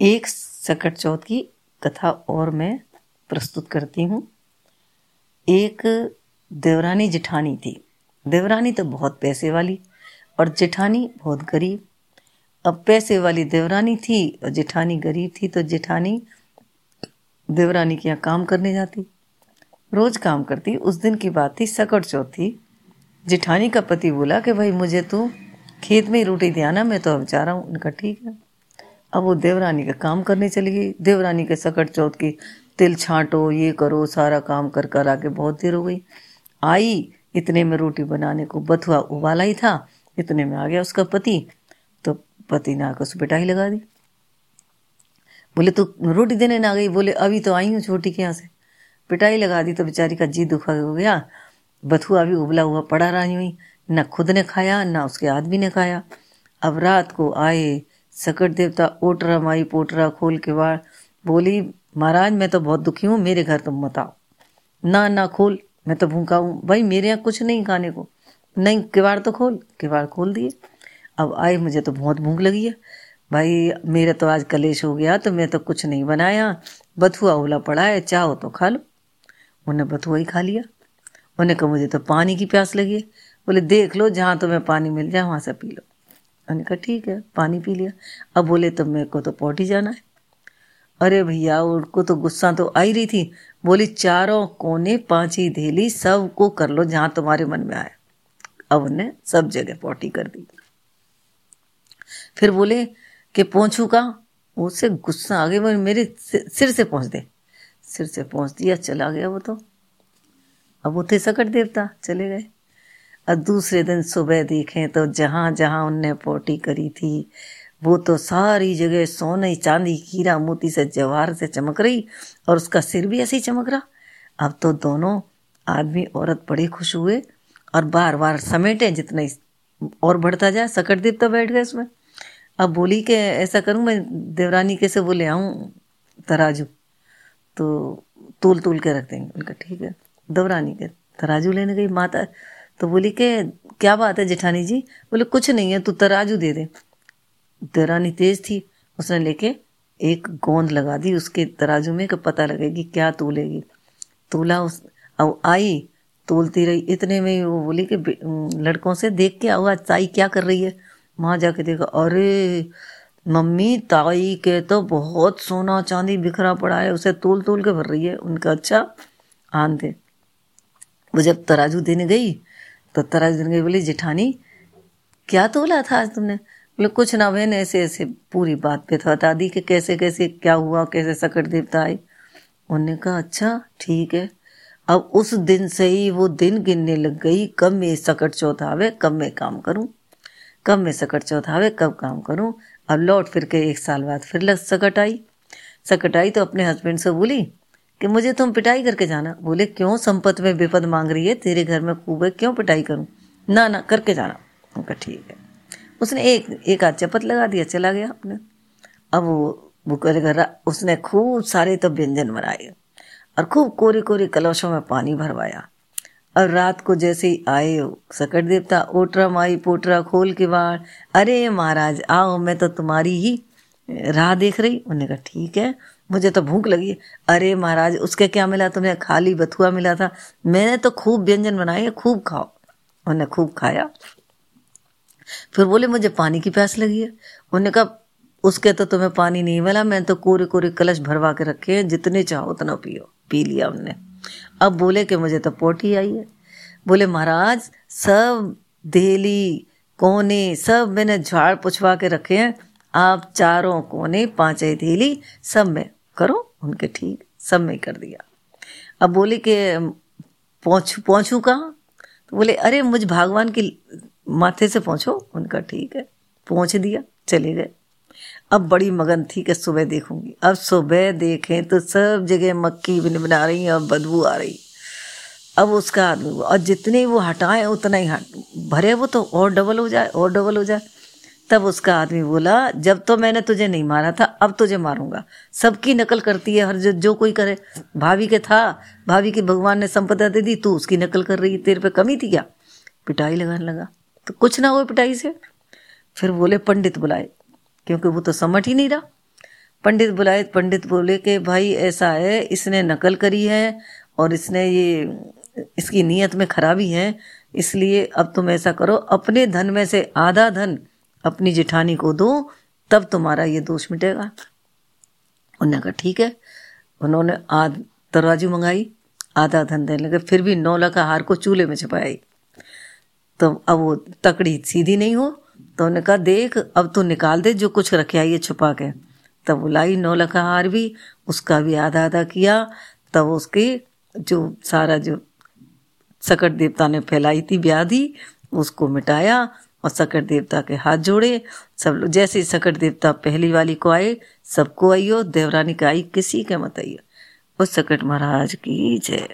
एक सकट चौथ की कथा और मैं प्रस्तुत करती हूँ। एक देवरानी जिठानी थी। देवरानी तो बहुत पैसे वाली और जेठानी बहुत गरीब। अब पैसे वाली देवरानी थी और जेठानी गरीब थी तो जेठानी देवरानी के यहाँ काम करने जाती। रोज काम करती। उस दिन की बात थी, सकट चौथ थी। जेठानी का पति बोला कि, भाई मुझे तो खेत में ही रोटी दे आना, मैं तो अब जा रहा हूँ। उनका, ठीक है। अब वो देवरानी का काम करने चली गई। देवरानी के सकट चौथ की तिल छांटो, ये करो, सारा काम कर कर आके बहुत देर हो गई। आई, इतने में रोटी बनाने को बथुआ उबाला ही था, इतने में आ गया उसका पति। तो पति ने आकर उस पिटाई लगा दी। बोले तो रोटी देने ना गई? बोले, अभी तो आई हूँ छोटी के यहाँ से। पिटाई लगा दी तो बेचारी का जी दुखा हो गया। बथुआ भी उबला हुआ पड़ा रही हुई ना खुद ने खाया, ना उसके आदमी ने खाया। अब रात को आए सकट देवता ओटरा, माई पोटरा, खोल के बाढ़ बोली, महाराज, मैं तो बहुत दुखी हूँ, मेरे घर तुम मत आओ। ना ना, खोल, मैं तो भूखा हूँ। भाई, मेरे यहाँ कुछ नहीं खाने को। नहीं, किवाड़ तो खोल, किवाड़ खोल दिए। अब आए, मुझे तो बहुत भूख लगी है। भाई, मेरा तो आज कलेश हो गया तो मैं तो कुछ नहीं बनाया। बथुआ उबला पड़ा है, चाहो तो खा लो। उन्हें बथुआ ही खा लिया। उन्हें कहा, मुझे तो पानी की प्यास लगी है। बोले, देख लो, जहाँ तुम्हें पानी मिल जाए, वहाँ से पी लो। मैंने कहा, ठीक है, पानी पी लिया। अब बोले तो मेरे को तो पौटी जाना है। अरे भैया, उनको तो गुस्सा तो आई रही थी। बोली, चारों कोने पांची धेली सबको कर लो जहाँ तुम्हारे मन में आए। अब उन्हें सब जगह पौटी कर दी। फिर बोले कि पहुंचू का? उससे गुस्सा आ गया मेरे सिर से पहुँच दे। सिर से पहुँच दिया, चला गया वो तो। अब वो थे सकट देवता, चले गए। और दूसरे दिन सुबह देखें तो जहाँ जहाँ उनने पोटी करी थी, वो तो सारी जगह सोने चांदी हीरा मोती से जवाहर से चमक रही और उसका सिर भी ऐसे ही चमक रहा। अब तो दोनों आदमी औरत बड़े खुश हुए और बार बार समेटे जितना और बढ़ता जाए सकट दीप तो बैठ गए उसमें। अब बोली कि ऐसा करूँ मैं, देवरानी कैसे बोले आऊँ तराजू? तो तूल तूल के रख देंगे। उनका ठीक है। देवरानी के तराजू लेने गई माता। तो बोली कि, क्या बात है जेठानी जी? बोले, कुछ नहीं है, तू तराजू दे दे। देरानी तेज थी। उसने लेके एक गोंद लगा दी उसके तराजू में कि पता लगेगी क्या तोलेगी। तोला उस अब आई, तोलती रही। इतने में वो बोली कि लड़कों से देख के आओ ताई क्या कर रही है? वहाँ जाके देखा, अरे, मम्मी, ताई के तो बहुत सोना चांदी बिखरा पड़ा है, उसे तोल तोल के भर रही है। उनका अच्छा आन थे वो जब तराजू देने गई तो तराजू देने गई बोली, जेठानी, क्या तोला था आज तुमने? बोले, कुछ ना बहन, ऐसे ऐसे पूरी बात पे तो बता दी कि कैसे कैसे, क्या हुआ, कैसे सकट देवता आए उन्होंने कहा अच्छा ठीक है। अब उस दिन से ही वो दिन गिनने लग गई। कब मैं सकट चौथावे, कब मैं काम करूँ? कब मैं सकट चौथावे, कब काम करूँ? अब लौट फिर के एक साल बाद फिर लग सकट आई। सकट आई तो अपने हस्बैंड से बोली कि मुझे तुम पिटाई करके जाना। बोले, क्यों? संपत्ति में विपद मांग रही है, तेरे घर में है, क्यों पिटाई करूँ? ना ना, करके जाना। उनका ठीक है। उसने एक एक आध चपत लगा दिया, चला गया अपने। अब वो वो करेगा उसने खूब सारे तो व्यंजन बनाए और खूब कोरी कोरी कलशों में पानी भरवाया। और रात को जैसे ही आए, सकट देवता, ओटरा माई, पोटरा खोल के बाढ़ अरे महाराज, आओ, मैं तो तुम्हारी ही राह देख रही उन्होंने कहा, ठीक है। मुझे तो भूख लगी। अरे महाराज, उसके क्या मिला तुम्हें? खाली बथुआ मिला था। मैंने तो खूब व्यंजन बनाए, खूब खाओ। उन्होंने खूब खाया। फिर बोले, मुझे पानी की प्यास लगी है। उन्होंने कहा, उसके तो तुम्हें पानी नहीं मिला मैंने तो कोरे कोरे कलश भरवा के रखे हैं, जितने चाहो उतना पियो। पी लिया उनने। अब बोले कि मुझे तो पोटी आई है। बोले, महाराज, सब देली, कोने, सब मैंने झाड़ पुछवा के रखे हैं। आप चारों कोने, पांचे धेली सब में करो, उनके ठीक, सब में कर दिया। अब बोले कि, पहुँच, पहुंचू कहाँ? तो बोले, अरे, मुझ भगवान की माथे से पहुंचो, उनका ठीक है, पहुँच दिया, चले गए। अब बड़ी मगन थी कि सुबह देखूँगी। अब सुबह देखें तो सब जगह मक्की बिन बना रही है और बदबू आ रही। अब उसका आदमी और जितने वो हटाए, उतना ही हट, भरे वो तो और डबल हो जाए, और डबल हो जाए। तब उसका आदमी बोला, जब तो मैंने तुझे नहीं मारा था, अब तुझे मारूँगा। सबकी नकल करती है हर जो जो कोई करे। भाभी के था, भाभी की भगवान ने संपदा दे दी, तू उसकी नकल कर रही, तेरे पे कमी थी क्या? पिटाई लगाने लगा। तो कुछ ना हो पिटाई से। फिर बोले, पंडित बुलाए। क्योंकि वो तो समझ ही नहीं रहा। पंडित बुलाए, पंडित बोले कि, भाई, ऐसा है, इसने नकल करी है और इसने ये, इसकी नीयत में खराबी है, इसलिए अब तुम ऐसा करो। अपने धन में से आधा धन अपनी जेठानी को दो, तब तुम्हारा ये दोष मिटेगा। उन्होंने कहा, ठीक है। उन्होंने आध तराजू मंगाई, आधा धन देने लगे, फिर भी नौ लखा हार को चूल्हे में छुपाई। तो अब वो तकड़ी सीधी नहीं हो तो उन्होंने कहा, देख, अब तू निकाल दे जो कुछ रखे आई छुपा के। तब वो लाई नौ लखा हार भी, उसका भी आधा आधा किया, तब उसकी जो सारा जो सकट देवता ने फैलाई थी व्याधि, उसको मिटाया और सकट देवता के हाथ जोड़े। सब लोग जैसे ही सकट देवता पहली वाली को आए, सबको आइयो देवरानी का आई किसी के मत आइयो उस सकट महाराज की जय।